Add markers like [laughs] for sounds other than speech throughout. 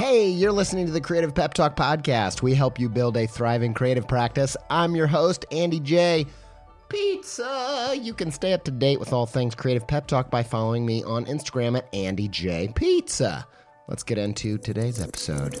Hey, you're listening to the Creative Pep Talk podcast. We help you build a thriving creative practice. I'm your host, Andy J. Pizza. You can stay up to date with all things Creative Pep Talk by following me on Instagram at Andy J. Pizza. Let's get into today's episode.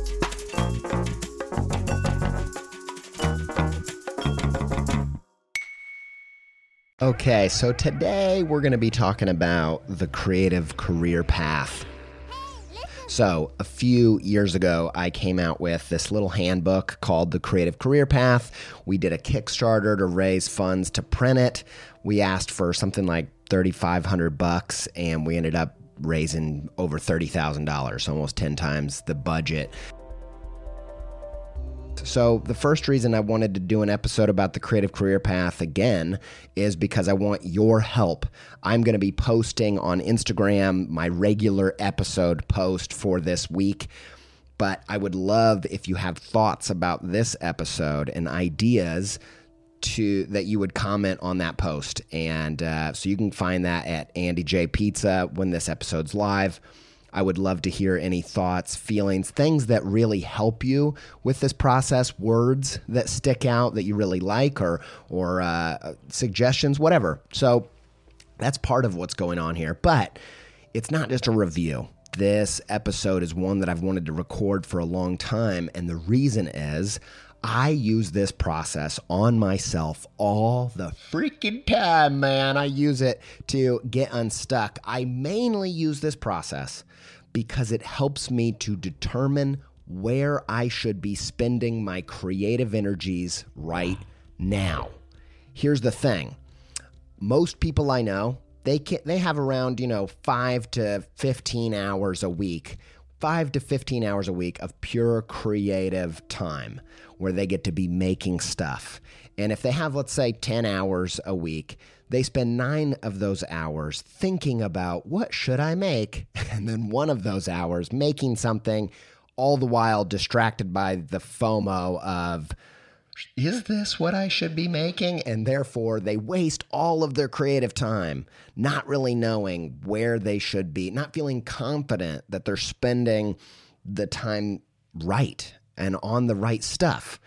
Okay, so today we're going to be talking about the creative career path. So, a few years ago, I came out with this little handbook called The Creative Career Path. We did a Kickstarter to raise funds to print it. We asked for something like 3500 bucks and we ended up raising over $30,000, almost 10 times the budget. So, the first reason I wanted to do an episode about the creative career path again is because I want your help. I'm going to be posting on Instagram my regular episode post for this week, but I would love if you have thoughts about this episode and ideas to that you would comment on that post. And uh, so you can find that at Andy J Pizza when this episode's live. I would love to hear any thoughts, feelings, things that really help you with this process, words that stick out that you really like, or or uh, suggestions, whatever. So that's part of what's going on here. But it's not just a review. This episode is one that I've wanted to record for a long time, and the reason is I use this process on myself all the freaking time, man. I use it to get unstuck. I mainly use this process because it helps me to determine where I should be spending my creative energies right now. Here's the thing. Most people I know, they can, they have around, you know, 5 to 15 hours a week. 5 to 15 hours a week of pure creative time where they get to be making stuff. And if they have, let's say, 10 hours a week, they spend nine of those hours thinking about what should I make? [laughs] And then one of those hours making something, all the while distracted by the FOMO of, is this what I should be making? And therefore, they waste all of their creative time not really knowing where they should be, not feeling confident that they're spending the time right and on the right stuff.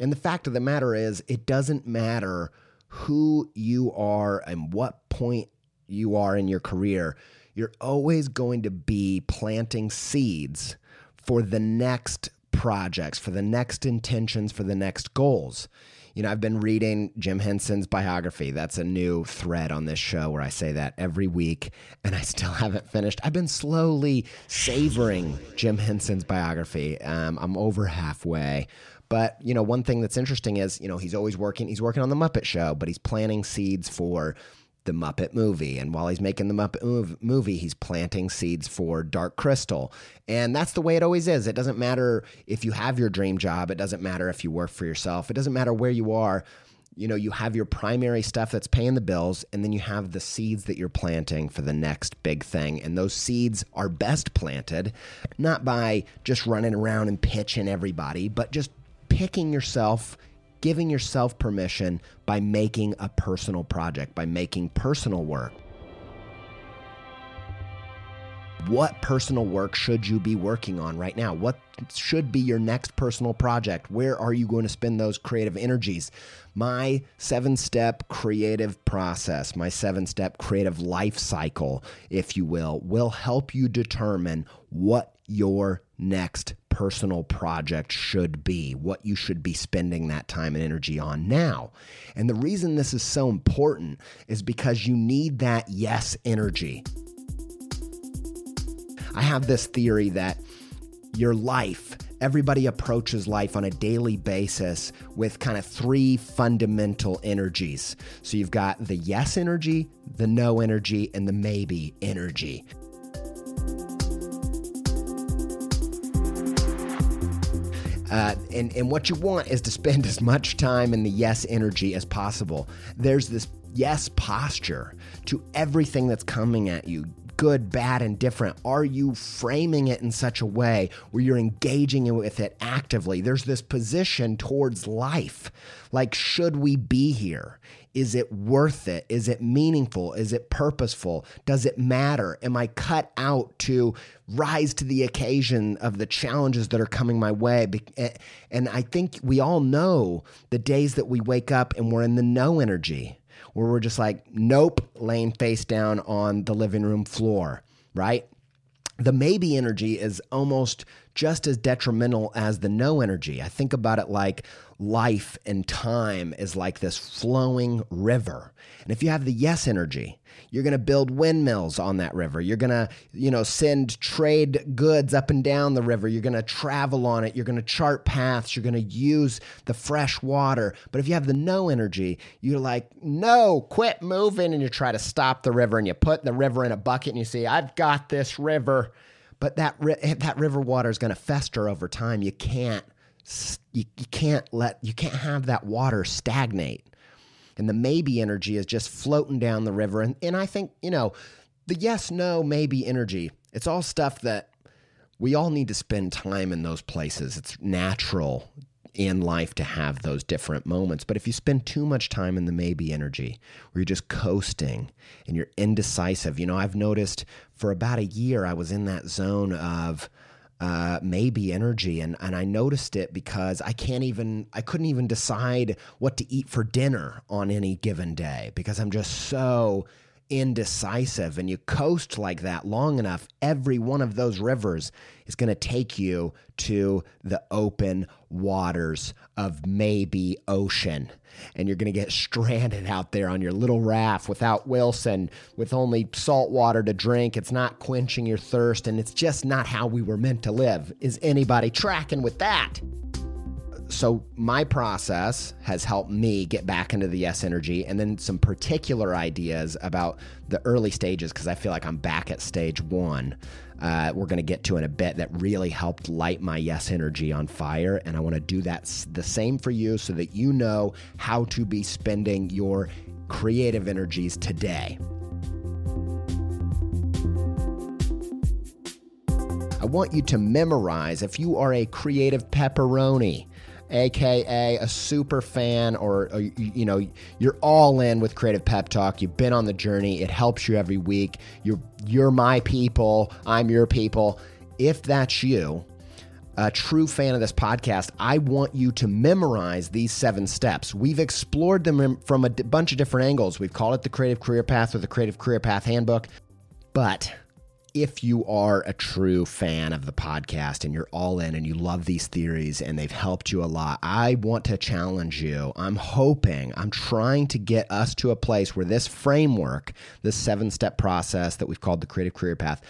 And the fact of the matter is, it doesn't matter who you are and what point you are in your career. You're always going to be planting seeds for the next projects, for the next intentions, for the next goals. You know, I've been reading Jim Henson's biography. That's a new thread on this show where I say that every week, and I still [laughs] haven't finished. I've been slowly savoring Jim Henson's biography. Um, I'm over halfway. But you know, one thing that's interesting is you know he's always working. He's working on the Muppet Show, but he's planting seeds for the Muppet movie. And while he's making the Muppet movie, he's planting seeds for Dark Crystal. And that's the way it always is. It doesn't matter if you have your dream job, it doesn't matter if you work for yourself, it doesn't matter where you are. You know, you have your primary stuff that's paying the bills, and then you have the seeds that you're planting for the next big thing. And those seeds are best planted not by just running around and pitching everybody, but just picking yourself giving yourself permission by making a personal project, by making personal work. What personal work should you be working on right now? What should be your next personal project? Where are you going to spend those creative energies? My seven step creative process, my seven step creative life cycle, if you will, will help you determine what your next personal project should be, what you should be spending that time and energy on now. And the reason this is so important is because you need that yes energy. I have this theory that your life, everybody approaches life on a daily basis with kind of three fundamental energies. So you've got the yes energy, the no energy, and the maybe energy. Uh, and, and what you want is to spend as much time in the yes energy as possible. There's this yes posture to everything that's coming at you good, bad, and different? Are you framing it in such a way where you're engaging with it actively? There's this position towards life. Like, should we be here? Is it worth it? Is it meaningful? Is it purposeful? Does it matter? Am I cut out to rise to the occasion of the challenges that are coming my way? Eh, and I think we all know the days that we wake up and we're in the no energy where we're just like, nope, laying face down on the living room floor, right? The maybe energy is almost just as detrimental as the no energy. I think about it like life and time is like this flowing river. And if you have the yes energy, you're going to build windmills on that river. You're going to, you know, send trade goods up and down the river. You're going to travel on it. You're going to chart paths. You're going to use the fresh water. But if you have the no energy, you're like, no, quit moving. And you try to stop the river and you put the river in a bucket and you say, I've got this river. But that, that river water is going to fester over time. You can't you, you can't let you can't have that water stagnate and the maybe energy is just floating down the river and, and i think you know the yes no maybe energy it's all stuff that we all need to spend time in those places it's natural in life to have those different moments. But if you spend too much time in the maybe energy where you're just coasting and you're indecisive you know i've noticed for about a year i was in that zone of uh, maybe energy and and I noticed it because I can't even I couldn't even decide what to eat for dinner on any given day because I'm just so indecisive and you coast like that long enough, every one of those rivers is going to take you to the open waters of maybe ocean. And you're going to get stranded out there on your little raft without Wilson, with only salt water to drink. It's not quenching your thirst, and it's just not how we were meant to live. Is anybody tracking with that? So my process has helped me get back into the yes energy and then some particular ideas about the early stages because i feel like i'm back at stage one. Uh, we're going to get to in a bit that really helped light my yes energy on fire and i want to do that the same for you so that you know how to be spending your creative energies today. I want you to memorize if you are a creative pepperoni aka a super fan or, uh, or, you know you're all in with creative pep talk you've been on the journey it helps you every week you're you're my people i'm your people if that's you a true fan of this podcast, I want you to memorize these seven steps. We've explored them from a bunch of different angles. We've called it the Creative Career Path or the Creative Career Path Handbook. But if you are a true fan of the podcast and you're all in and you love these theories and they've helped you a lot, I want to challenge you. I'm hoping, I'm trying to get us to a place where this framework, this seven step process that we've called the creative career path,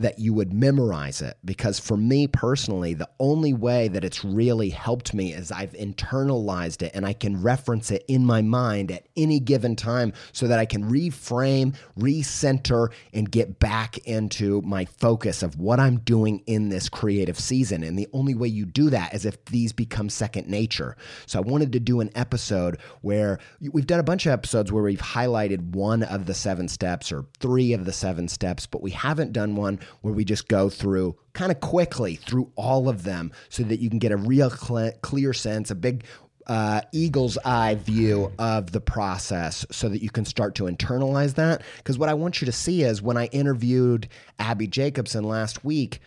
that you would memorize it because for me personally the only way that it's really helped me is I've internalized it and I can reference it in my mind at any given time so that I can reframe, recenter and get back into my focus of what I'm doing in this creative season and the only way you do that is if these become second nature. So I wanted to do an episode where we've done a bunch of episodes where we've highlighted one of the seven steps or three of the seven steps but we haven't done one where we just go through kind of quickly through all of them so that you can get a real cl- clear sense, a big uh, eagle's eye view of the process so that you can start to internalize that. Because what I want you to see is when I interviewed Abbi Jacobson last week,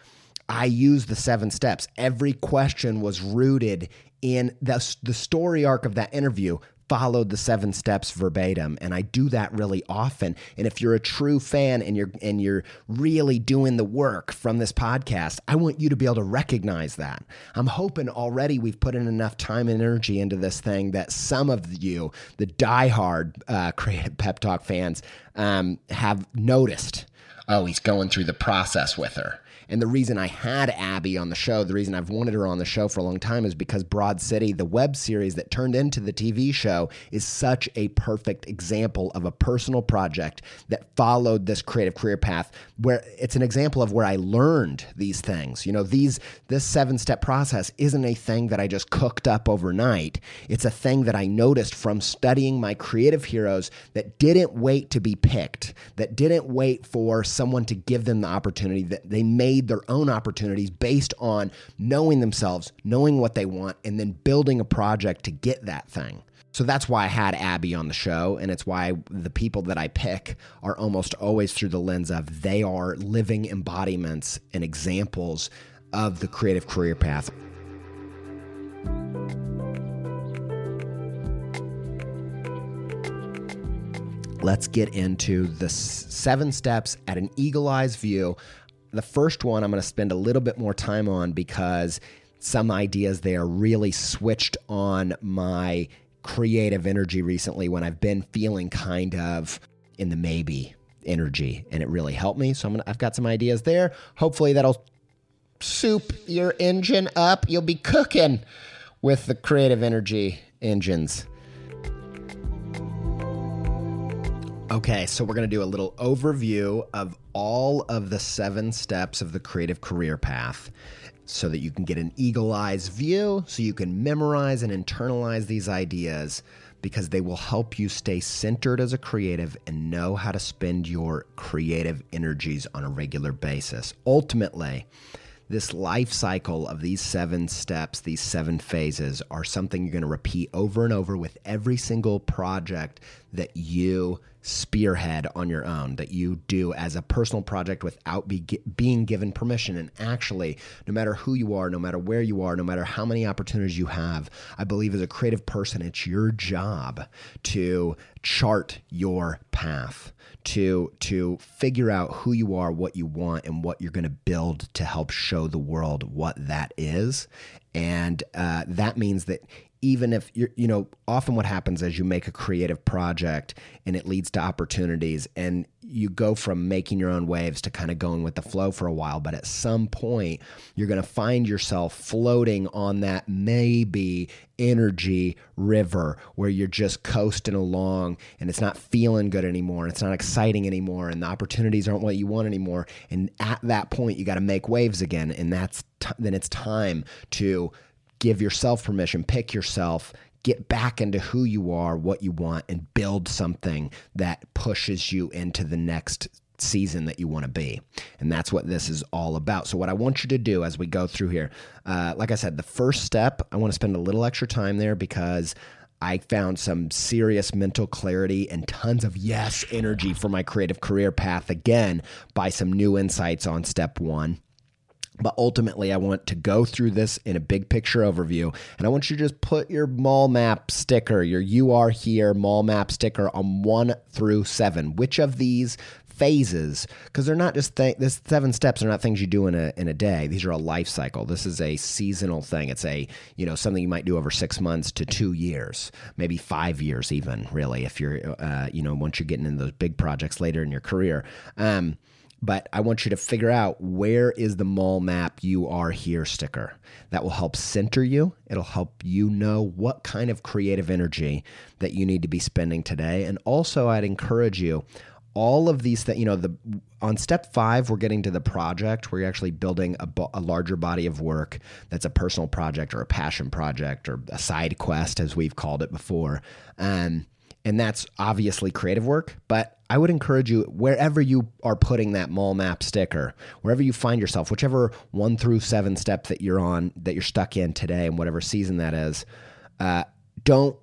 I used the seven steps. Every question was rooted in the, the story arc of that interview followed the seven steps verbatim and I do that really often. And if you're a true fan and you're and you're really doing the work from this podcast I want you to be able to recognize that. I'm hoping already we've put in enough time and energy into this thing that some of you the diehard uh, [laughs] creative pep talk fans um, have noticed. Oh he's going through the process with her and the reason I had Abbi on the show, the reason I've wanted her on the show for a long time is because Broad City, the web series that turned into the TV show, is such a perfect example of a personal project that followed this creative career path where it's an example of where I learned these things. You know, these this seven-step process isn't a thing that I just cooked up overnight. It's a thing that I noticed from studying my creative heroes that didn't wait to be picked, that didn't wait for someone to give them the opportunity that they made made their own opportunities based on knowing themselves, knowing what they want, and then building a project to get that thing. So that's why I had Abbi on the show, and it's why the people that I pick are almost always through the lens of they are living embodiments and examples of the creative career path. Let's get into the seven steps at an eagle eyes view the first one I'm going to spend a little bit more time on because some ideas there really switched on my creative energy recently when I've been feeling kind of in the maybe energy and it really helped me. So I'm gonna, I've got some ideas there. Hopefully that'll soup your engine up. You'll be cooking with the creative energy engines. Okay, so we're going to do a little overview of all of the seven steps of the creative career path so that you can get an eagle eyes view, so you can memorize and internalize these ideas because they will help you stay centered as a creative and know how to spend your creative energies on a regular basis. Ultimately, this life cycle of these seven steps, these seven phases, are something you're going to repeat over and over with every single project that you spearhead on your own, that you do as a personal project without be, being given permission. And actually, no matter who you are, no matter where you are, no matter how many opportunities you have, I believe as a creative person, it's your job to chart your path to to figure out who you are, what you want, and what you're going to build to help show the world what that is. And uh, that means that even if you're, you know, often what happens is you make a creative project and it leads to opportunities and you go from making your own waves to kind of going with the flow for a while. But at some point, you're going to find yourself floating on that maybe energy river where you're just coasting along and it's not feeling good anymore. And It's not exciting anymore. And the opportunities aren't what you want anymore. And at that point, you got to make waves again. And that's, t- then it's time to give yourself permission, pick yourself, get back into who you are, what you want, and build something that pushes you into the next season that you want to be. And that's what this is all about. So, what I want you to do as we go through here, uh, like I said, the first step, I want to spend a little extra time there because. I found some serious mental clarity and tons of yes energy for my creative career path again by some new insights on step one. But ultimately, I want to go through this in a big picture overview. And I want you to just put your mall map sticker, your You Are Here mall map sticker on one through seven. Which of these phases because they're not just th- seven steps are not things you do in a in a day. These are a life cycle. This is a seasonal thing. It's a you know something you might do over six months to two years, maybe five years even. Really, if you're uh, you know once you're getting into those big projects later in your career. Um, but I want you to figure out where is the mall map you are here sticker. That will help center you. It'll help you know what kind of creative energy that you need to be spending today. And also, I'd encourage you all of these things, you know, the on step five, we're getting to the project where you're actually building a, a, larger body of work that's a personal project or a passion project or a side quest, as we've called it before. Um, and that's obviously creative work, but I would encourage you, wherever you are putting that mall map sticker, wherever you find yourself, whichever one through seven step that you're on, that you're stuck in today, and whatever season that is, uh, don't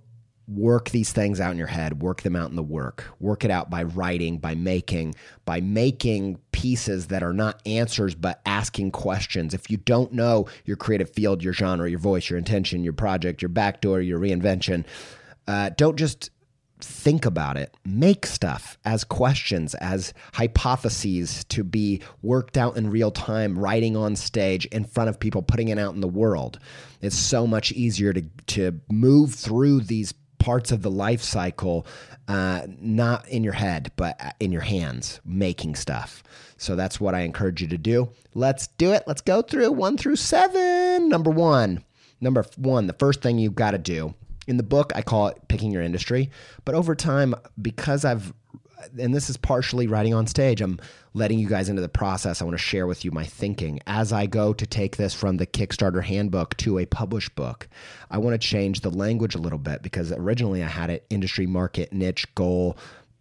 work these things out in your head, work them out in the work, work it out by writing, by making, by making pieces that are not answers, but asking questions. If you don't know your creative field, your genre, your voice, your intention, your project, your backdoor, your reinvention, uh, don't just think about it. Make stuff as questions, as hypotheses to be worked out in real time, writing on stage in front of people, putting it out in the world. It's so much easier to, to move through these parts of the life cycle, uh, not in your head, but in your hands, making stuff. So that's what I encourage you to do. Let's do it. Let's go through one through seven. Number one. Number one, the first thing you've got to do. In the book, I call it picking your industry. But over time, because I've and this is partially writing on stage. I'm letting you guys into the process. I want to share with you my thinking as I go to take this from the Kickstarter handbook to a published book. I want to change the language a little bit because originally I had it industry, market, niche, goal,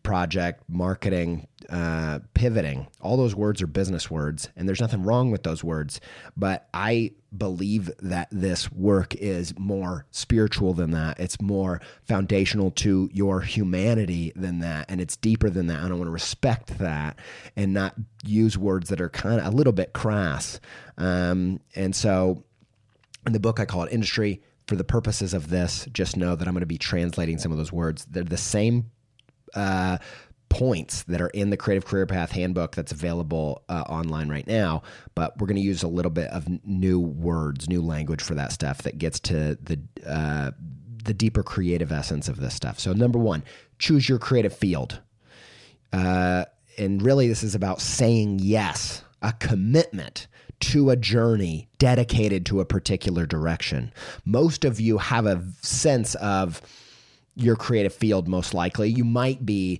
project, marketing, uh, pivoting. All those words are business words, and there's nothing wrong with those words. But I believe that this work is more spiritual than that. It's more foundational to your humanity than that, and it's deeper than that. And I want to respect that and not use words that are kind of a little bit crass. Um, and so, in the book, I call it industry. For the purposes of this, just know that I'm going to be translating some of those words. They're the same uh, points that are in the Creative Career Path Handbook that's available uh, online right now. But we're going to use a little bit of new words, new language for that stuff that gets to the uh, the deeper creative essence of this stuff. So number one, choose your creative field. Uh, and really, this is about saying yes, a commitment to a journey dedicated to a particular direction. Most of you have a sense of your creative field most likely. You might be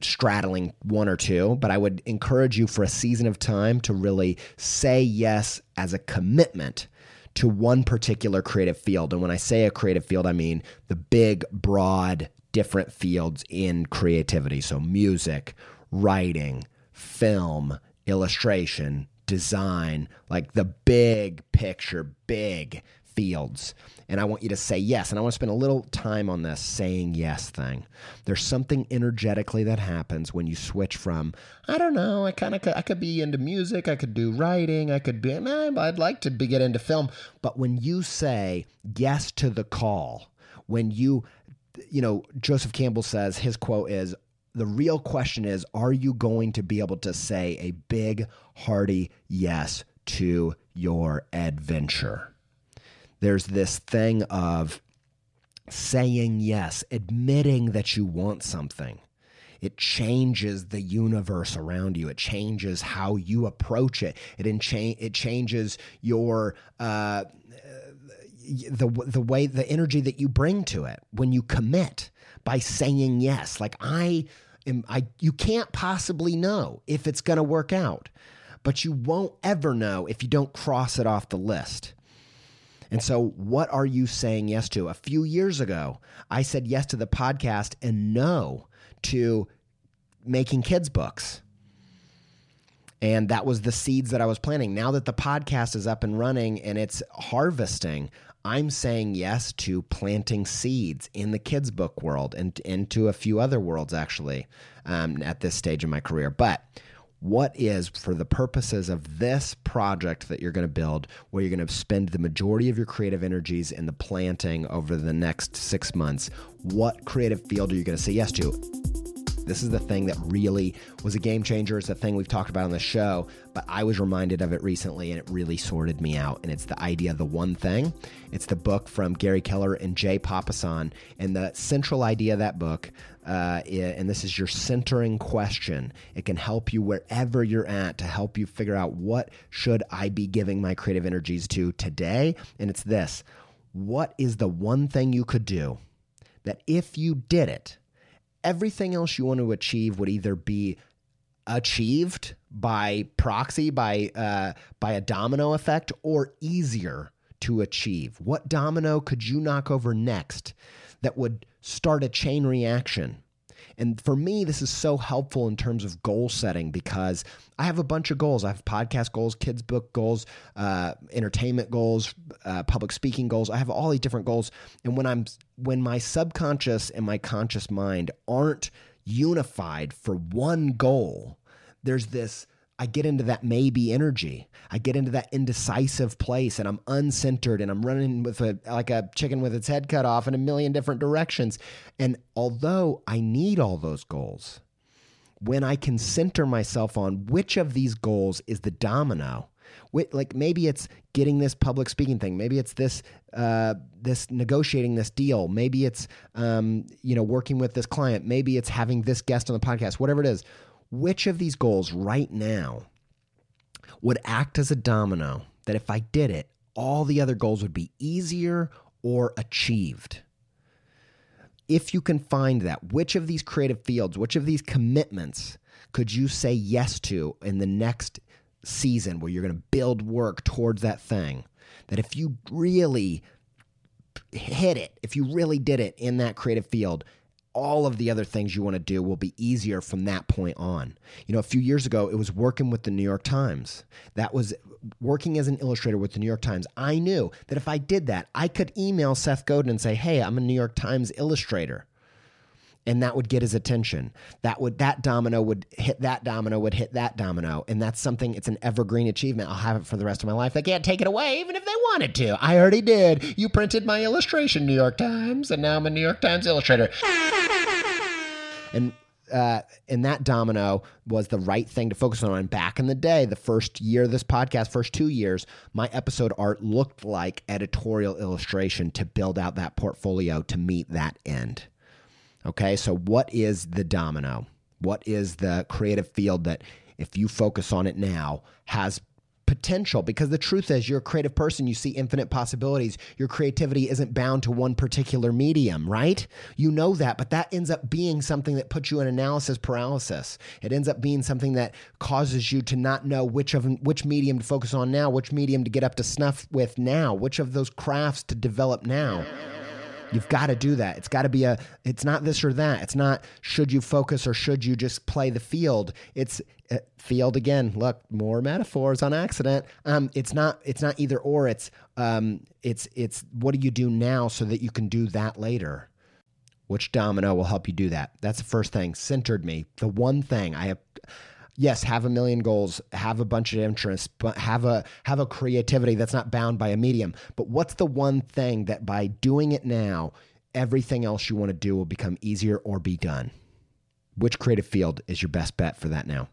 straddling one or two, but I would encourage you for a season of time to really say yes as a commitment to one particular creative field. And when I say a creative field, I mean the big, broad, different fields in creativity. So music, writing, film, illustration, design, like the big picture, big fields. And I want you to say yes. And I want to spend a little time on this saying yes thing. There's something energetically that happens when you switch from, I don't know, I kind of I could be into music, I could do writing, I could be, I'd like to be, get into film. But when you say yes to the call, when you, you know, Joseph Campbell says his quote is, the real question is are you going to be able to say a big, hearty yes to your adventure? There's this thing of saying yes, admitting that you want something. It changes the universe around you. It changes how you approach it. It it changes your uh, the the way the energy that you bring to it when you commit by saying yes. Like I am, I you can't possibly know if it's going to work out, but you won't ever know if you don't cross it off the list. And so, what are you saying yes to? A few years ago, I said yes to the podcast and no to making kids' books. And that was the seeds that I was planting. Now that the podcast is up and running and it's harvesting, I'm saying yes to planting seeds in the kids' book world and into a few other worlds, actually, um, at this stage in my career. But what is for the purposes of this project that you're going to build where you're going to spend the majority of your creative energies in the planting over the next six months what creative field are you going to say yes to This is the thing that really was a game changer. It's a thing we've talked about on the show, but I was reminded of it recently and it really sorted me out. And it's the idea of the one thing. It's the book from Gary Keller and Jay Papasan. And the central idea of that book, uh, and this is your centering question, it can help you wherever you're at to help you figure out what should I be giving my creative energies to today. And it's this what is the one thing you could do that if you did it, everything else you want to achieve would either be achieved by proxy by uh, by a domino effect or easier to achieve what domino could you knock over next that would start a chain reaction and for me, this is so helpful in terms of goal setting because I have a bunch of goals. I have podcast goals, kids' book goals, uh, entertainment goals, uh, public speaking goals. I have all these different goals. And when I'm when my subconscious and my conscious mind aren't unified for one goal, there's this I get into that maybe energy. I get into that indecisive place and I'm uncentered and I'm running with a like a chicken with its head cut off in a million different directions. And although I need all those goals, when I can center myself on which of these goals is the domino, like maybe it's getting this public speaking thing maybe it's this uh, this negotiating this deal maybe it's um, you know working with this client maybe it's having this guest on the podcast whatever it is which of these goals right now would act as a domino that if I did it, all the other goals would be easier or achieved? If you can find that, which of these creative fields, which of these commitments could you say yes to in the next season where you're going to build work towards that thing? That if you really hit it, if you really did it in that creative field, all of the other things you want to do will be easier from that point on. You know, a few years ago, it was working with the New York Times. That was working as an illustrator with the New York Times. I knew that if I did that, I could email Seth Godin and say, Hey, I'm a New York Times illustrator and that would get his attention. That would that domino would hit that domino would hit that domino, and that's something. It's an evergreen achievement. I'll have it for the rest of my life. They can't take it away, even if they wanted to. I already did. You printed my illustration, New York Times, and now I'm a New York Times illustrator. and uh, and that domino was the right thing to focus on. Back in the day, the first year of this podcast, first two years, my episode art looked like editorial illustration to build out that portfolio to meet that end. Okay, so what is the domino? What is the creative field that, if you focus on it now, has potential? Because the truth is, you're a creative person, you see infinite possibilities. Your creativity isn't bound to one particular medium, right? You know that, but that ends up being something that puts you in analysis paralysis. It ends up being something that causes you to not know which of which medium to focus on now, which medium to get up to snuff with now, which of those crafts to develop now. You've got to do that. It's got to be a, it's not this or that. It's not should you focus or should you just play the field. It's uh, field again. Look, more metaphors on accident. Um, it's not, it's not either or. It's, um, it's, it's what do you do now so that you can do that later? Which domino will help you do that? That's the first thing. Centered me. The one thing I have, yes, have a million goals, have a bunch of interests, but have a have a creativity that's not bound by a medium. But what's the one thing that by doing it now, everything else you want to do will become easier or be done? Which creative field is your best bet for that now?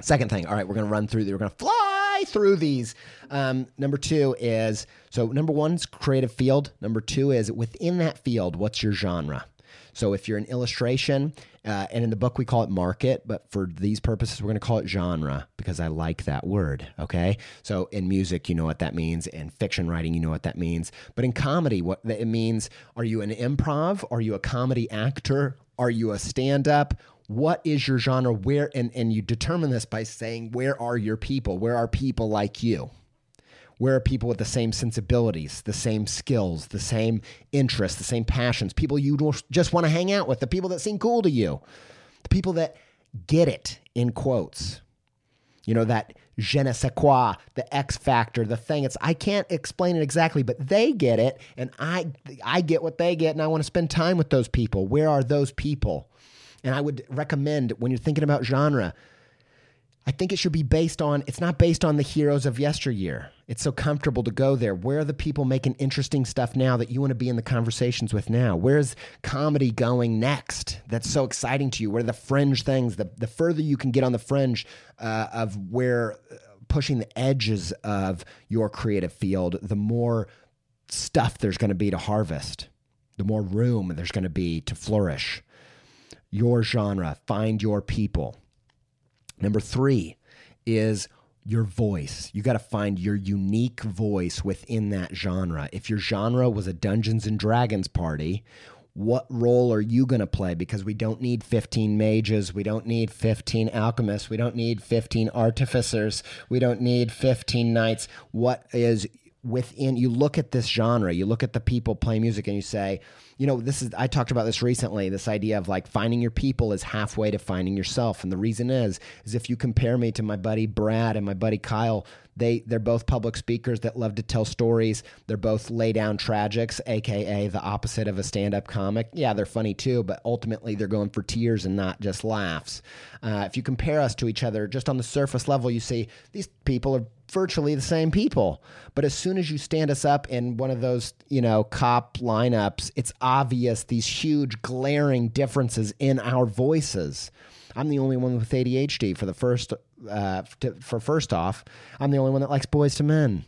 Second thing, all right, we're going to run through. We're going to fly through these. Um, number two is so number one's creative field. Number two is within that field, what's your genre? So if you're an illustration, uh, and in the book we call it market, but for these purposes we're going to call it genre because I like that word. Okay, so in music you know what that means, in fiction writing you know what that means, but in comedy what it means: are you an improv? Are you a comedy actor? Are you a stand-up? What is your genre? Where and and you determine this by saying where are your people? Where are people like you? Where are people with the same sensibilities, the same skills, the same interests, the same passions, people you just want to hang out with, the people that seem cool to you, the people that get it, in quotes. You know, that je ne sais quoi, the X factor, the thing. It's I can't explain it exactly, but they get it, and I I get what they get, and I want to spend time with those people. Where are those people? And I would recommend when you're thinking about genre, I think it should be based on, it's not based on the heroes of yesteryear. It's so comfortable to go there. Where are the people making interesting stuff now that you want to be in the conversations with now? Where's comedy going next that's so exciting to you? Where are the fringe things? The, the further you can get on the fringe uh, of where uh, pushing the edges of your creative field, the more stuff there's going to be to harvest, the more room there's going to be to flourish. Your genre, find your people Number three is your voice. You got to find your unique voice within that genre. If your genre was a Dungeons and Dragons party, what role are you going to play? Because we don't need 15 mages. We don't need 15 alchemists. We don't need 15 artificers. We don't need 15 knights. What is within, you look at this genre, you look at the people playing music, and you say, you know, this is I talked about this recently. This idea of like finding your people is halfway to finding yourself, and the reason is is if you compare me to my buddy Brad and my buddy Kyle, they they're both public speakers that love to tell stories. They're both lay down tragics, aka the opposite of a stand up comic. Yeah, they're funny too, but ultimately they're going for tears and not just laughs. Uh, if you compare us to each other just on the surface level, you see these people are virtually the same people. But as soon as you stand us up in one of those, you know, cop lineups, it's obvious these huge glaring differences in our voices. I'm the only one with ADHD for the first uh, to, for first off. I'm the only one that likes Boyz II Men.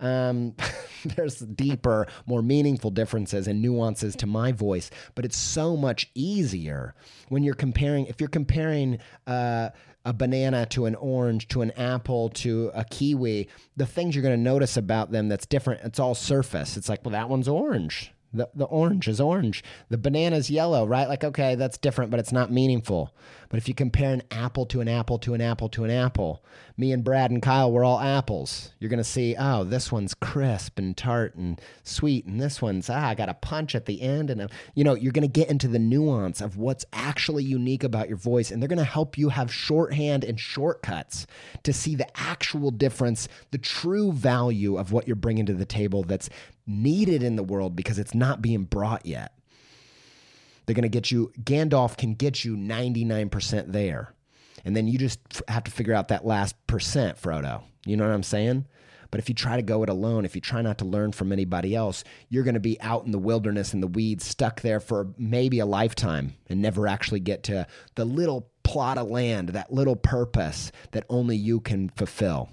Um, [laughs] there's deeper, more meaningful differences and nuances to my voice, but it's so much easier when you're comparing. If you're comparing uh, a banana to an orange to an apple to a kiwi, the things you're going to notice about them that's different. It's all surface. It's like, well, that one's orange the, the orange is orange. The banana is yellow, right? Like, okay, that's different, but it's not meaningful. But if you compare an apple to an apple to an apple to an apple, me and Brad and Kyle, we're all apples. You're going to see, oh, this one's crisp and tart and sweet. And this one's, ah, I got a punch at the end. And, a, you know, you're going to get into the nuance of what's actually unique about your voice. And they're going to help you have shorthand and shortcuts to see the actual difference, the true value of what you're bringing to the table that's needed in the world because it's not being brought yet. They're going to get you, Gandalf can get you 99% there. And then you just have to figure out that last percent, Frodo. You know what I'm saying? But if you try to go it alone, if you try not to learn from anybody else, you're going to be out in the wilderness in the weeds, stuck there for maybe a lifetime and never actually get to the little plot of land, that little purpose that only you can fulfill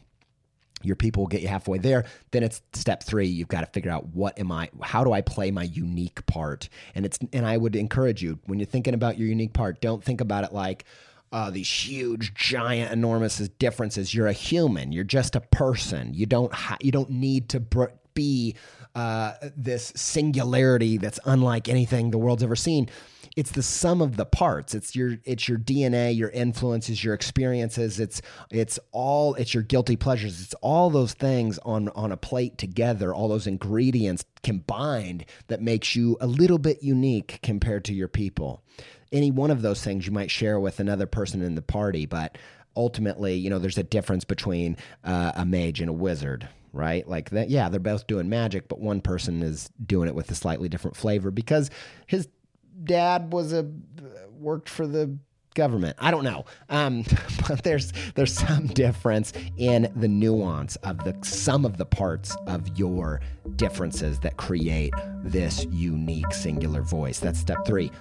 your people will get you halfway there then it's step three you've got to figure out what am i how do i play my unique part? And it's and i would encourage you when you're thinking about your unique part don't think about it like uh, these huge giant enormous differences. You're a human you're just a person. You don't ha- you don't need to br- be uh, this singularity that's unlike anything the world's ever seen it's the sum of the parts. It's your it's your DNA, your influences, your experiences. It's it's all it's your guilty pleasures. It's all those things on on a plate together, all those ingredients combined that makes you a little bit unique compared to your people. Any one of those things you might share with another person in the party, but ultimately, you know, there's a difference between uh, a mage and a wizard right? Like that, yeah, they're both doing magic, but one person is doing it with a slightly different flavor because his dad was a worked for the government. I don't know, um, [laughs] but there's there's some difference in the nuance of the sum of the parts of your differences that create this unique singular voice. That's step three.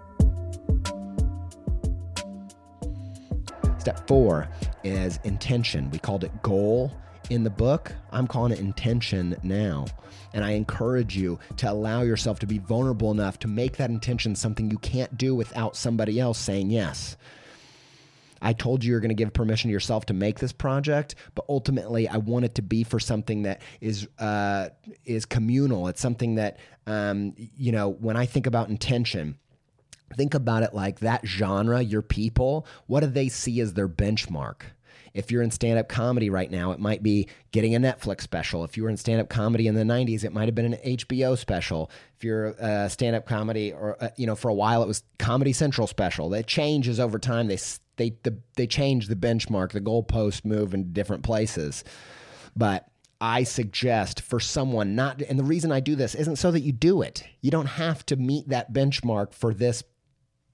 Step four is intention. We called it goal in the book. I'm calling it intention now. And I encourage you to allow yourself to be vulnerable enough to make that intention something you can't do without somebody else saying yes. I told you you're going to give permission to yourself to make this project, but ultimately, I want it to be for something that is uh, is communal. It's something that um, you know. When I think about intention, think about it like that genre, your people. What do they see as their benchmark? If you're in stand up comedy right now, it might be getting a Netflix special. If you were in stand up comedy in the 90s, it might have been an HBO special. If you're a stand up comedy, or, uh, you know, for a while it was Comedy Central special. That changes over time. They, they, the, they change the benchmark, the goalposts move in different places. But I suggest for someone not, and the reason I do this isn't so that you do it. You don't have to meet that benchmark for this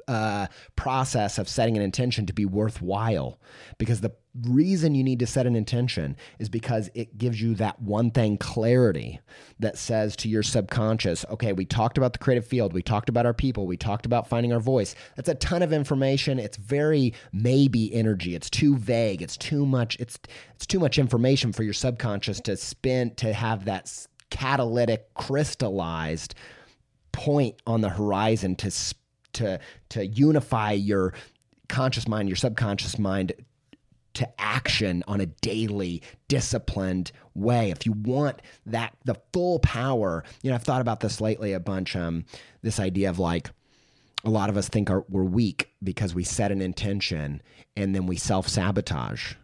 uh, process of setting an intention to be worthwhile because the reason you need to set an intention is because it gives you that one thing clarity that says to your subconscious, okay, we talked about the creative field, we talked about our people, we talked about finding our voice. That's a ton of information. It's very maybe energy. It's too vague. It's too much. It's it's too much information for your subconscious to spin to have that catalytic crystallized point on the horizon to to to unify your conscious mind, your subconscious mind to action on a daily disciplined way. If you want that the full power you know i've thought about this lately a bunch um this idea of like a lot of us think are, we're weak because we set an intention and then we self-sabotage.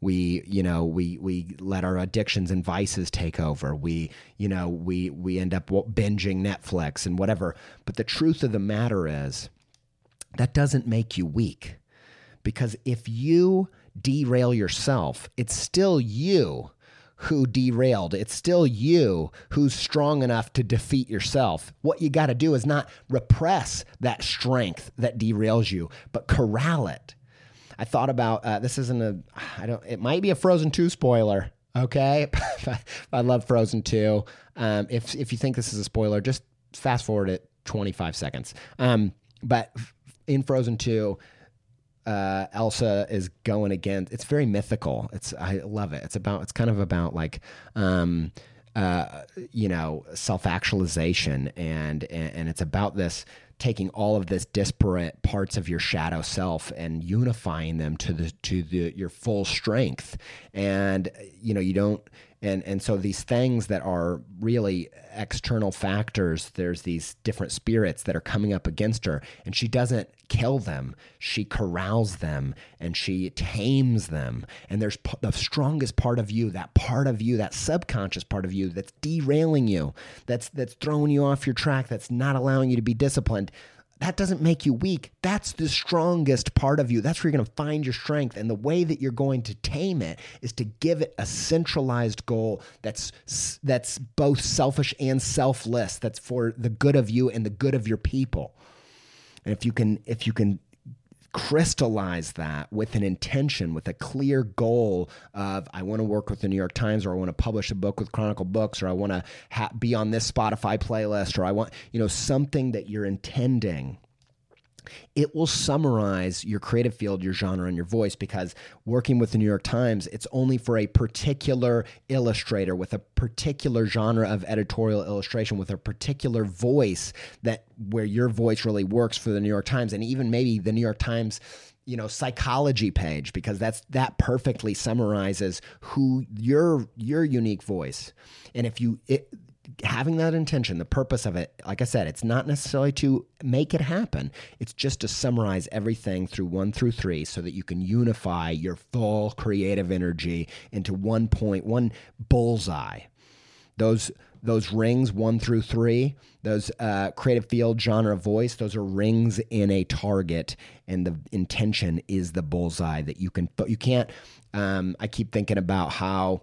We you know we we let our addictions and vices take over. We you know we we end up binging netflix and whatever. But the truth of the matter is that doesn't make you weak because if you derail yourself, it's still you who derailed. It's still you who's strong enough to defeat yourself. What you got to do is not repress that strength that derails you, but corral it. I thought about uh, this isn't a I don't it might be a Frozen 2 spoiler. Okay, [laughs] I love Frozen 2. Um, if if you think this is a spoiler, just fast forward it 25 seconds. Um, but in Frozen 2, uh, Elsa is going against. It's very mythical. It's I love it. It's about. It's kind of about like. Um, uh, you know, self actualization, and, and it's about this taking all of this disparate parts of your shadow self and unifying them to the to the your full strength. And you know, you don't and and so these things that are really external factors there's these different spirits that are coming up against her and she doesn't kill them. She corrals them and she tames them. And there's the strongest part of you that part of you that subconscious part of you that's derailing you that's that's throwing you off your track that's not allowing you to be disciplined that doesn't make you weak. That's the strongest part of you. That's where you're going to find your strength. And the way that you're going to tame it is to give it a centralized goal that's that's both selfish and selfless. That's for the good of you and the good of your people. And if you can if you can crystallize that with an intention, with a clear goal of I want to work with the New York Times, or I want to publish a book with Chronicle Books, or I want to ha- be on this Spotify playlist, or I want you know something that you're intending it will summarize your creative field, your genre, and your voice because working with the New York Times, it's only for a particular illustrator with a particular genre of editorial illustration with a particular voice that where your voice really works for the New York Times and even maybe the New York Times you know psychology page because that's that perfectly summarizes who your your unique voice. And if you it, having that intention, the purpose of it, like I said, it's not necessarily to make it happen. It's just to summarize everything through one through three so that you can unify your full creative energy into one point, one bullseye. Those those rings one through three, those uh, creative field, genre, voice, those are rings in a target, and the intention is the bullseye that you can. But you can't. Um, I keep thinking about how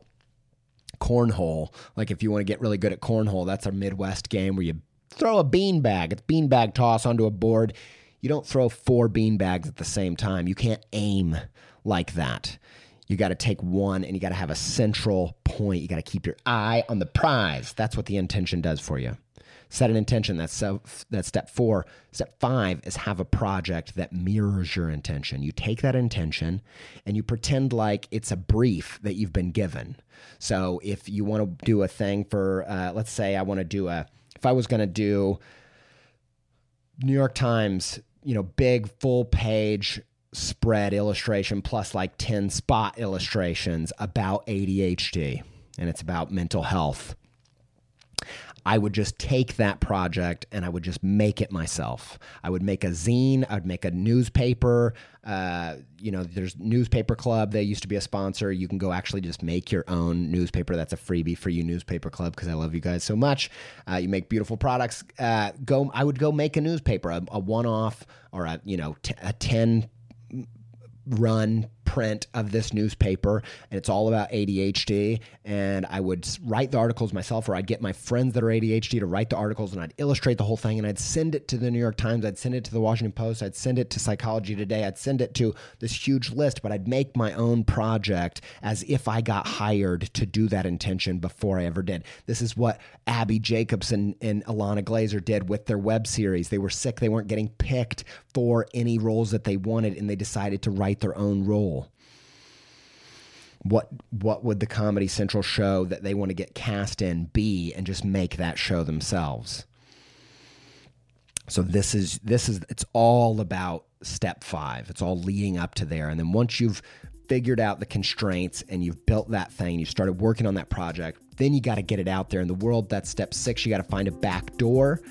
cornhole. Like if you want to get really good at cornhole, that's a Midwest game where you throw a beanbag. It's beanbag toss onto a board. You don't throw four beanbags at the same time. You can't aim like that. You got to take one and you got to have a central point. You got to keep your eye on the prize. That's what the intention does for you. Set an intention. That's that's step four. Step five is have a project that mirrors your intention. You take that intention and you pretend like it's a brief that you've been given. So if you want to do a thing for, uh, let's say I want to do a, if I was going to do New York Times, you know, big full page spread illustration plus like 10 spot illustrations about ADHD and it's about mental health I would just take that project and I would just make it myself. I would make a zine. I would make a newspaper. Uh, you know, there's Newspaper Club. They used to be a sponsor. You can go actually just make your own newspaper. That's a freebie for you, Newspaper Club, because I love you guys so much. Uh, you make beautiful products. Uh, go. I would go make a newspaper, a, a one-off or a you know t- a ten run print of this newspaper, and it's all about ADHD. And I would write the articles myself, or I'd get my friends that are ADHD to write the articles, and I'd illustrate the whole thing, and I'd send it to the New York Times, I'd send it to the Washington Post, I'd send it to Psychology Today, I'd send it to this huge list, but I'd make my own project as if I got hired to do that intention before I ever did. This is what Abbi Jacobson and Ilana Glazer did with their web series. They were sick, they weren't getting picked for any roles that they wanted, and they decided to write their own role. What what would the comedy central show that they want to get cast in be and just make that show themselves? So this is this is it's all about step 5 it's all leading up to there. And then once you've figured out the constraints and you've built that thing you started working on that project then you got to get it out there in the world. That's step 6 you got to find a back door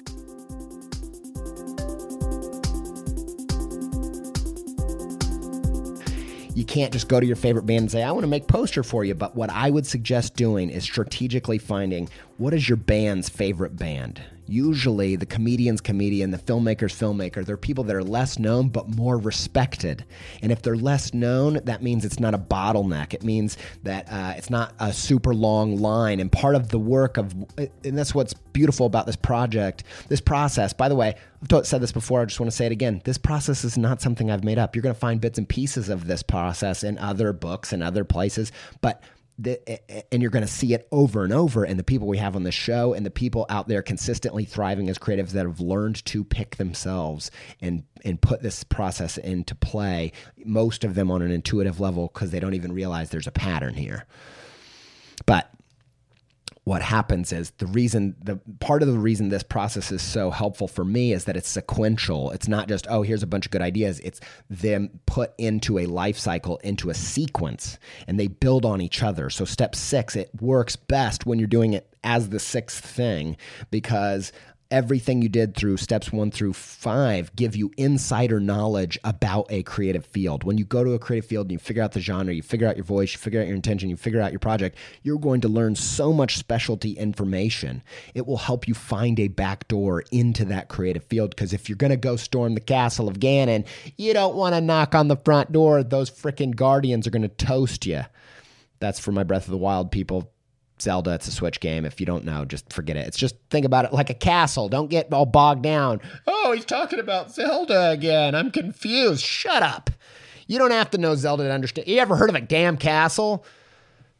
you can't just go to your favorite band and say, I want to make poster for you. But what I would suggest doing is strategically finding what is your band's favorite band? Usually, the comedian's comedian, the filmmaker's filmmaker, they're people that are less known but more respected. And if they're less known, that means it's not a bottleneck. It means that uh, it's not a super long line. And part of the work of, and that's what's beautiful about this project, this process. By the way, I've said this before, I just want to say it again. This process is not something I've made up. You're going to find bits and pieces of this process in other books and other places. But and you're going to see it over and over and the people we have on the show and the people out there consistently thriving as creatives that have learned to pick themselves and and put this process into play most of them on an intuitive level because they don't even realize there's a pattern here. But what happens is the reason the part of the reason this process is so helpful for me is that it's sequential. It's not just oh here's a bunch of good ideas. It's them put into a life cycle into a sequence and they build on each other. So step 6 it works best when you're doing it as the sixth thing because everything you did through steps one through five give you insider knowledge about a creative field. When you go to a creative field and you figure out the genre, you figure out your voice, you figure out your intention, you figure out your project, you're going to learn so much specialty information. It will help you find a back door into that creative field because if you're going to go storm the castle of Ganon, you don't want to knock on the front door. Those freaking guardians are going to toast you. That's for my Breath of the Wild people Zelda, it's a Switch game. If you don't know, just forget it. It's just think about it like a castle. Don't get all bogged down. Oh, he's talking about Zelda again. I'm confused. Shut up. You don't have to know Zelda to understand. You ever heard of a damn castle?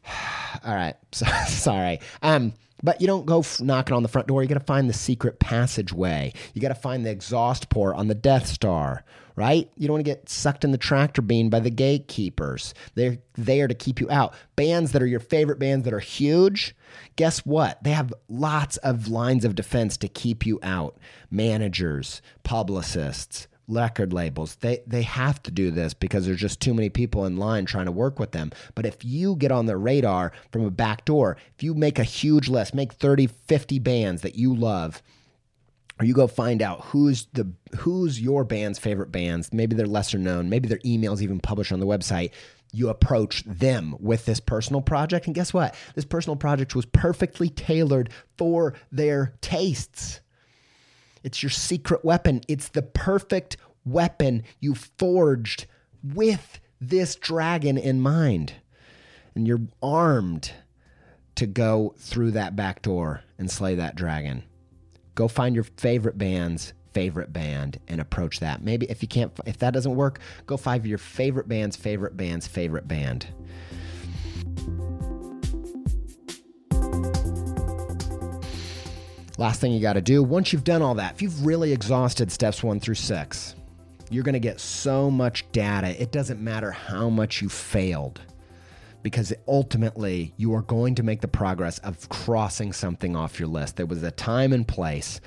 [sighs] all right. So, [laughs] sorry. Um, but you don't go f- knocking on the front door. You got to find the secret passageway. You got to find the exhaust port on the Death Star, right? You don't want to get sucked in the tractor beam by the gatekeepers. They're there to keep you out. Bands that are your favorite bands that are huge, guess what? They have lots of lines of defense to keep you out. Managers, publicists, record labels. They they have to do this because there's just too many people in line trying to work with them. But if you get on the radar from a back door if you make a huge list make 30 50 bands that you love or you go find out who's the who's your band's favorite bands maybe they're lesser known maybe their emails even published on the website you approach them with this personal project. And guess what? This personal project was perfectly tailored for their tastes it's your secret weapon. It's the perfect weapon you forged with this dragon in mind. And you're armed to go through that back door and slay that dragon. Go find your favorite band's favorite band and approach that. Maybe if you can't, if that doesn't work, go find your favorite band's favorite band's favorite band. Last thing you got to do, once you've done all that, if you've really exhausted steps one through six, you're going to get so much data. It doesn't matter how much you failed because ultimately you are going to make the progress of crossing something off your list. There was a time and place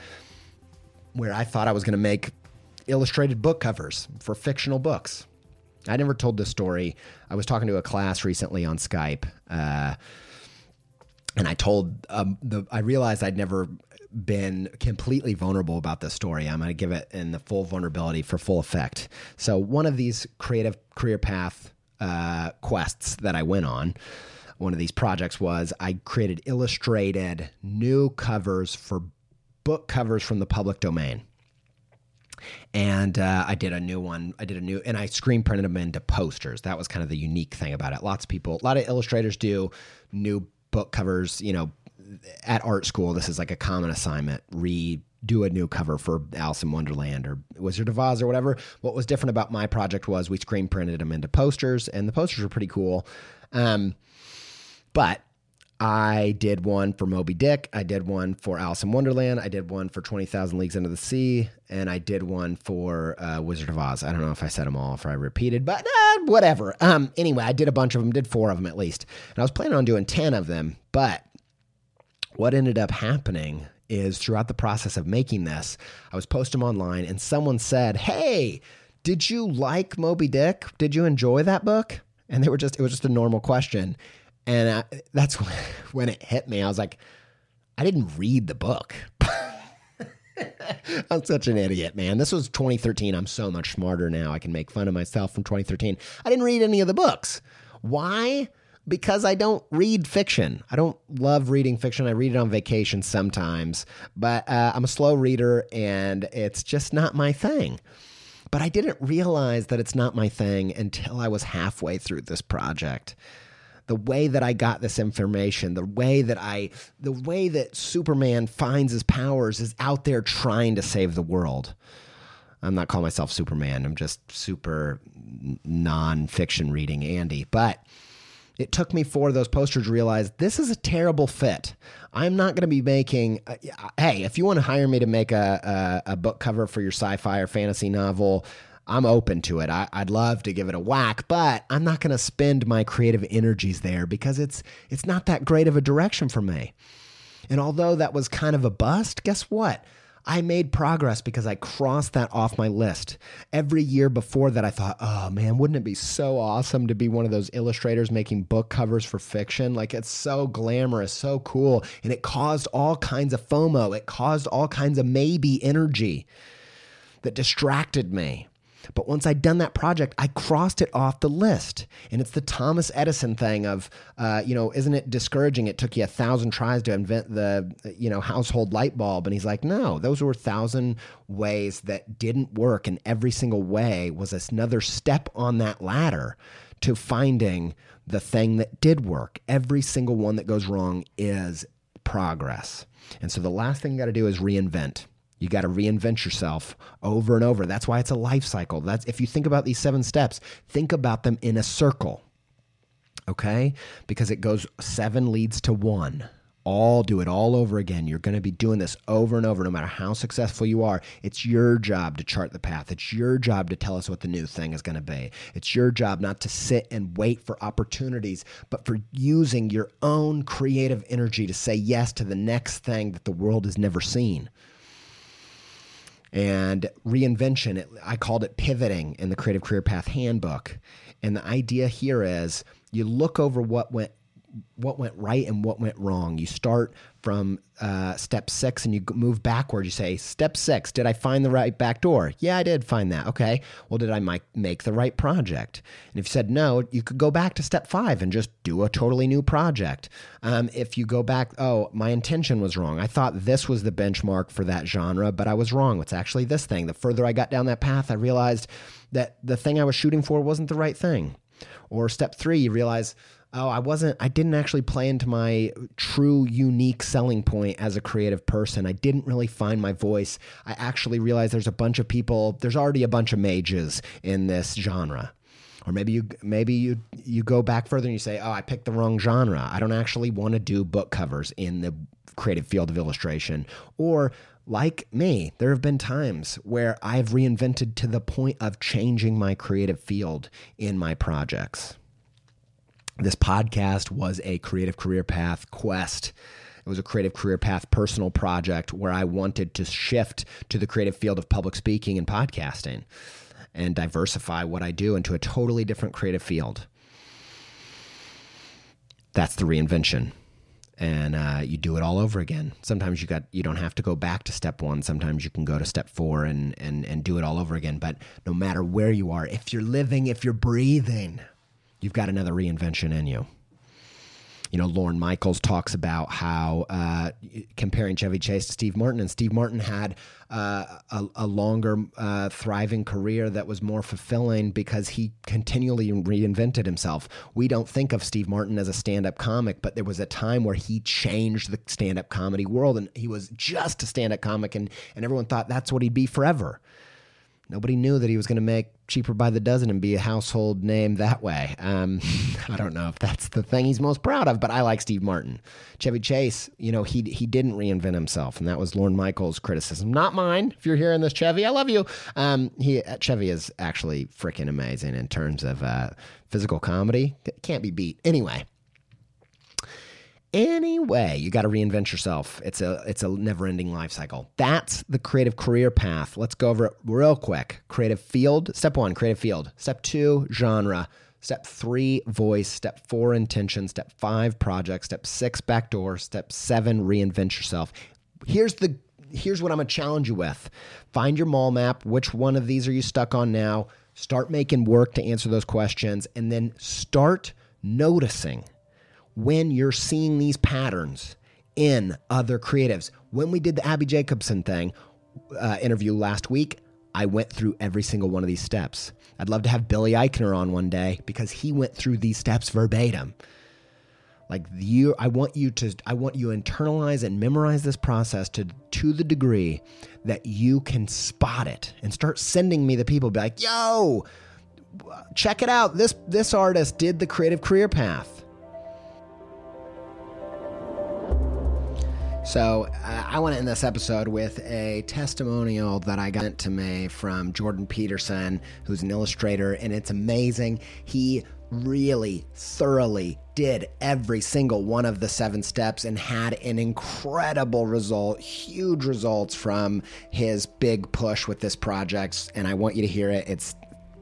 where I thought I was going to make illustrated book covers for fictional books. I never told this story. I was talking to a class recently on Skype. Uh, and I told um, the I realized I'd never been completely vulnerable about this story. I'm going to give it in the full vulnerability for full effect. So, one of these creative career path uh, quests that I went on, one of these projects was I created illustrated new covers for book covers from the public domain. and uh, I did a new one. I did a new, and I screen printed them into posters. That was kind of the unique thing about it. Lots of people, a lot of illustrators do new book covers. You know, at art school, this is like a common assignment. Read do a new cover for Alice in Wonderland or Wizard of Oz or whatever. What was different about my project was we screen printed them into posters, and the posters were pretty cool. Um, but I did one for Moby Dick. I did one for Alice in Wonderland. I did one for 20,000 Leagues Under the Sea. And I did one for uh, Wizard of Oz. I don't know if I said them all, if I repeated, but uh, whatever. Um, anyway, I did a bunch of them, did four of them at least. And I was planning on doing 10 of them. But what ended up happening is throughout the process of making this, I was posting them online and someone said, Hey, did you like Moby Dick? Did you enjoy that book? And they were just, it was just a normal question. And I, that's [laughs] when it hit me. I was like, I didn't read the book. [laughs] I'm such an idiot, man. This was 2013. I'm so much smarter now. I can make fun of myself from 2013. I didn't read any of the books. Why? because I don't read fiction. I don't love reading fiction. I read it on vacation sometimes, but uh, I'm a slow reader and it's just not my thing. But I didn't realize that it's not my thing until I was halfway through this project. The way that I got this information, the way that I, the way that Superman finds his powers is out there trying to save the world. I'm not calling myself Superman. I'm just super non-fiction reading Andy, but it took me four of those posters to realize this is a terrible fit. I'm not going to be making. Uh, hey, if you want to hire me to make a, a, a book cover for your sci-fi or fantasy novel, I'm open to it. I, would love to give it a whack, but I'm not going to spend my creative energies there because it's it's not that great of a direction for me. And although that was kind of a bust, guess what? I made progress because I crossed that off my list. Every year before that, I thought, oh man, wouldn't it be so awesome to be one of those illustrators making book covers for fiction? Like it's so glamorous, so cool. And it caused all kinds of FOMO, it caused all kinds of maybe energy that distracted me. But once I'd done that project, I crossed it off the list. And it's the Thomas Edison thing of, uh, you know, isn't it discouraging? It took you a thousand tries to invent the, you know, household light bulb. And he's like, no, those were a thousand ways that didn't work. And every single way was another step on that ladder to finding the thing that did work. Every single one that goes wrong is progress. And so the last thing you got to do is reinvent. You got to reinvent yourself over and over. That's why it's a life cycle. That's if you think about these seven steps, think about them in a circle. Okay? Because it goes seven leads to one. All do it all over again. You're going to be doing this over and over no matter how successful you are. It's your job to chart the path. It's your job to tell us what the new thing is going to be. It's your job not to sit and wait for opportunities, but for using your own creative energy to say yes to the next thing that the world has never seen and reinvention. It, I called it pivoting in the Creative Career Path Handbook. And the idea here is you look over what went what went right and what went wrong. You start from uh, step six and you move backward. You say, Step six, did I find the right back door? Yeah, I did find that. Okay. Well, did I make the right project? And if you said no, you could go back to step five and just do a totally new project. Um, if you go back, oh, my intention was wrong. I thought this was the benchmark for that genre, but I was wrong. It's actually this thing. The further I got down that path, I realized that the thing I was shooting for wasn't the right thing. Or step three, you realize, oh, I wasn't, I didn't actually play into my true unique selling point as a creative person. I didn't really find my voice. I actually realized there's a bunch of people, there's already a bunch of mages in this genre. Or maybe you maybe you you go back further and you say, "Oh, I picked the wrong genre. I don't actually want to do book covers in the creative field of illustration." Or like me, there have been times where I've reinvented to the point of changing my creative field in my projects. This podcast was a creative career path quest. It was a creative career path personal project where I wanted to shift to the creative field of public speaking and podcasting and diversify what I do into a totally different creative field. That's the reinvention. And uh, you do it all over again. Sometimes you got you don't have to go back to step one. Sometimes you can go to step four and and and do it all over again. But no matter where you are, if you're living, if you're breathing, you've got another reinvention in you. you know, Lorne Michaels talks about how uh, comparing Chevy Chase to Steve Martin, and Steve Martin had uh, a, a, longer, uh, thriving career that was more fulfilling because he continually reinvented himself. We don't think of Steve Martin as a stand up comic, but there was a time where he changed the stand up comedy world and he was just a stand up comic, and, and everyone thought that's what he'd be forever. Nobody knew that he was going to make cheaper by the dozen and be a household name that way. Um, [laughs] I don't know if that's the thing he's most proud of, but I like Steve Martin. Chevy Chase, you know, he he didn't reinvent himself, and that was Lorne Michaels' criticism, not mine. If you're hearing this, Chevy, I love you. Um, he Chevy is actually freaking amazing in terms of uh, physical comedy. Can't be beat. Anyway. Anyway, you got to reinvent yourself. It's a it's a never-ending life cycle. That's the creative career path. Let's go over it real quick. Creative field. Step 1, creative field. Step 2, genre. Step 3, voice. Step 4, intention. Step 5, project. Step 6, backdoor. Step 7, reinvent yourself. Here's the here's what I'm going to challenge you with. Find your mall map. Which one of these are you stuck on now? Start making work to answer those questions and then start noticing when you're seeing these patterns in other creatives. When we did the Abbi Jacobson thing uh, interview last week, I went through every single one of these steps. I'd love to have Billy Eichner on one day because he went through these steps verbatim. Like you, I want you to, I want you internalize and memorize this process to to the degree that you can spot it and start sending me the people. Be like, yo, check it out. This this artist did the creative career path So uh, I want to end this episode with a testimonial that I got to me from Jordan Peterson, who's an illustrator, and it's amazing. He really thoroughly did every single one of the seven steps and had an incredible result, huge results from his big push with this project. And I want you to hear it. It's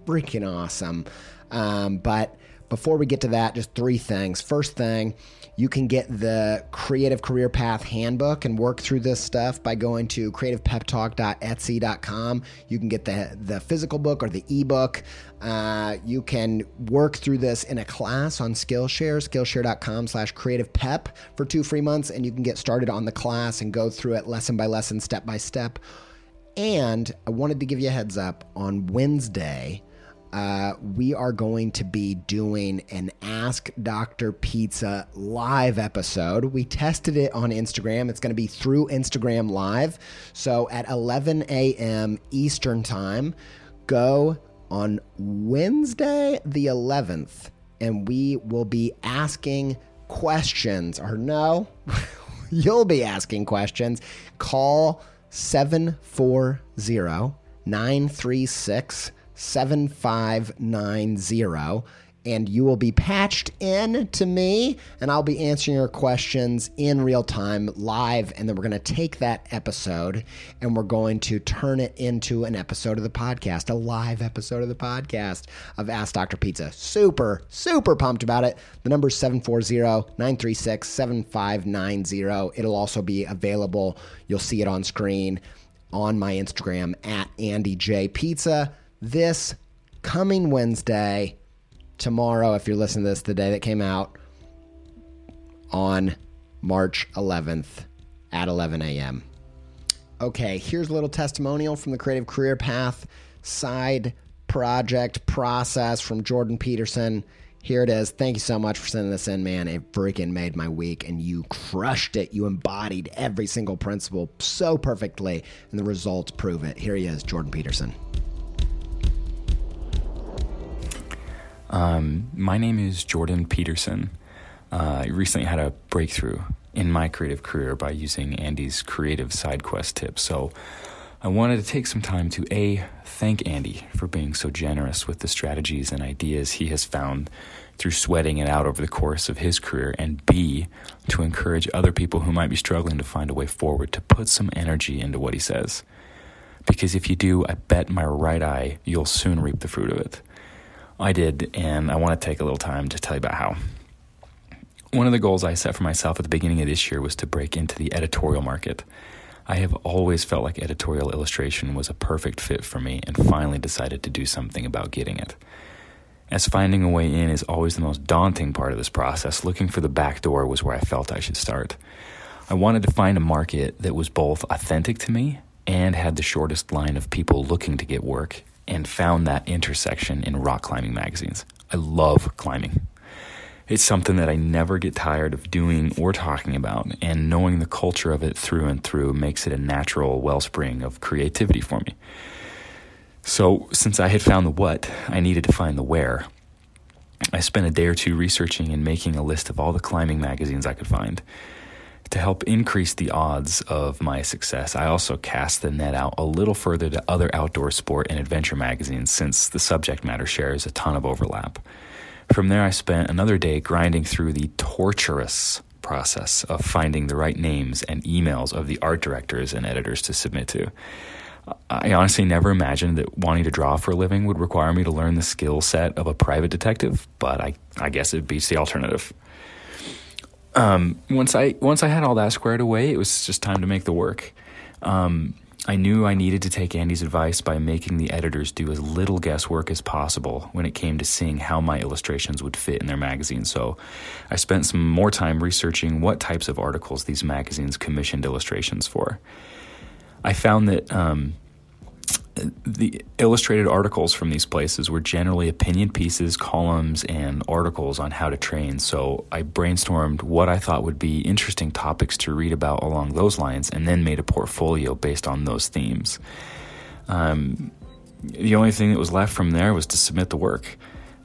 freaking awesome. Um, but before we get to that, just three things. First thing, you can get the Creative Career Path Handbook and work through this stuff by going to creativepeptalk.etsy.com. You can get the, the physical book or the ebook. Uh, you can work through this in a class on Skillshare, skillshare.com slash creative pep for two free months, and you can get started on the class and go through it lesson by lesson, step by step. And I wanted to give you a heads up on Wednesday uh, we are going to be doing an Ask Dr. Pizza live episode. We tested it on Instagram. It's going to be through Instagram Live. So at 11 a.m. Eastern Time, go on Wednesday, the 11th, and we will be asking questions. Or no, [laughs] you'll be asking questions. Call 740 936 7590 and you will be patched in to me and I'll be answering your questions in real time live and then we're going to take that episode and we're going to turn it into an episode of the podcast, a live episode of the podcast of Ask Dr. Pizza. Super super pumped about it. The number is 740-936-7590. It'll also be available. You'll see it on screen on my Instagram at Andy J Pizza this coming Wednesday, tomorrow, if you're listening to this, the day that came out, on March 11th at 11 a.m. Okay, here's a little testimonial from the Creative Career Path side project process from Jordan Peterson. Here it is. Thank you so much for sending this in, man. It freaking made my week, and you crushed it. You embodied every single principle so perfectly, and the results prove it. Here he is, Jordan Peterson. Um, my name is Jordan Peterson. Uh, I recently had a breakthrough in my creative career by using Andy's creative side quest tips. So I wanted to take some time to A, thank Andy for being so generous with the strategies and ideas he has found through sweating it out over the course of his career, and B, to encourage other people who might be struggling to find a way forward to put some energy into what he says. Because if you do, I bet my right eye you'll soon reap the fruit of it. I did, and I want to take a little time to tell you about how. One of the goals I set for myself at the beginning of this year was to break into the editorial market. I have always felt like editorial illustration was a perfect fit for me and finally decided to do something about getting it. as finding a way in is always the most daunting part of this process, looking for the back door was where I felt I should start. I wanted to find a market that was both authentic to me and had the shortest line of people looking to get work, and found that intersection in rock climbing magazines. I love climbing. It's something that I never get tired of doing or talking about, and knowing the culture of it through and through makes it a natural wellspring of creativity for me. So, since I had found the what, I needed to find the where. I spent a day or two researching and making a list of all the climbing magazines I could find. To help increase the odds of my success, I also cast the net out a little further to other outdoor sport and adventure magazines since the subject matter shares a ton of overlap. From there, I spent another day grinding through the torturous process of finding the right names and emails of the art directors and editors to submit to. I honestly never imagined that wanting to draw for a living would require me to learn the skill set of a private detective, but I, I guess it beats the alternative. Um, once I once I had all that squared away, it was just time to make the work. Um, I knew I needed to take Andy's advice by making the editors do as little guesswork as possible when it came to seeing how my illustrations would fit in their magazine. So I spent some more time researching what types of articles these magazines commissioned illustrations for. I found that um, the illustrated articles from these places were generally opinion pieces, columns, and articles on how to train. So I brainstormed what I thought would be interesting topics to read about along those lines and then made a portfolio based on those themes. Um, the only thing that was left from there was to submit the work.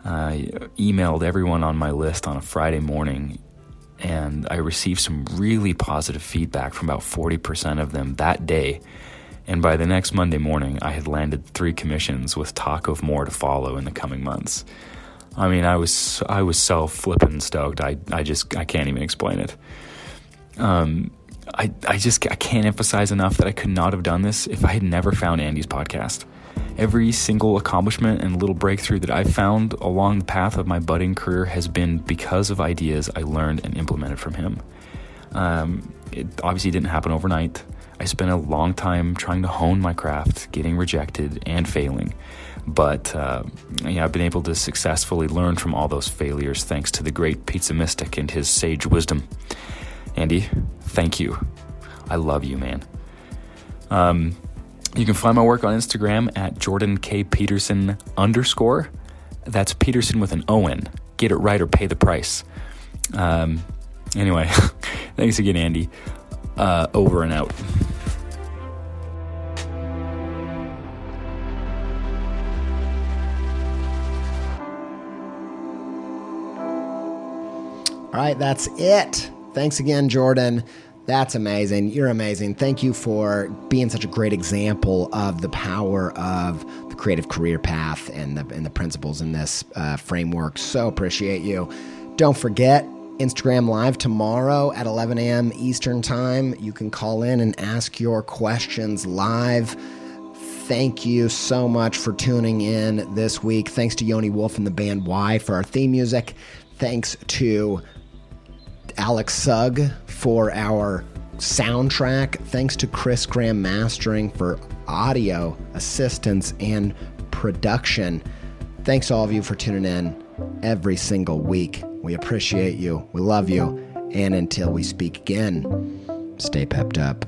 I emailed everyone on my list on a Friday morning and I received some really positive feedback from about 40% of them that day. And by the next Monday morning, I had landed three commissions with talk of more to follow in the coming months. I mean, I was I was so flippin' stoked. I I just I can't even explain it. Um, I I just I can't emphasize enough that I could not have done this if I had never found Andy's podcast. Every single accomplishment and little breakthrough that I've found along the path of my budding career has been because of ideas I learned and implemented from him. Um, it obviously didn't happen overnight. I spent a long time trying to hone my craft, getting rejected and failing. But uh, yeah, I've been able to successfully learn from all those failures thanks to the great pizza mystic and his sage wisdom. Andy, thank you. I love you, man. Um, you can find my work on Instagram at Jordan K. Peterson underscore. That's Peterson with an O N. Get it right or pay the price. Um, anyway, [laughs] thanks again, Andy. Uh, over and out. All right, that's it. Thanks again, Jordan. That's amazing. You're amazing. Thank you for being such a great example of the power of the creative career path and the, and the principles in this uh, framework. So appreciate you. Don't forget, Instagram Live tomorrow at 11 a.m. Eastern Time. You can call in and ask your questions live. Thank you so much for tuning in this week. Thanks to Yoni Wolf and the band Y for our theme music. Thanks to Alex Sugg for our soundtrack. Thanks to Chris Graham Mastering for audio assistance and production. Thanks all of you for tuning in every single week. We appreciate you. We love you. And until we speak again, stay pepped up.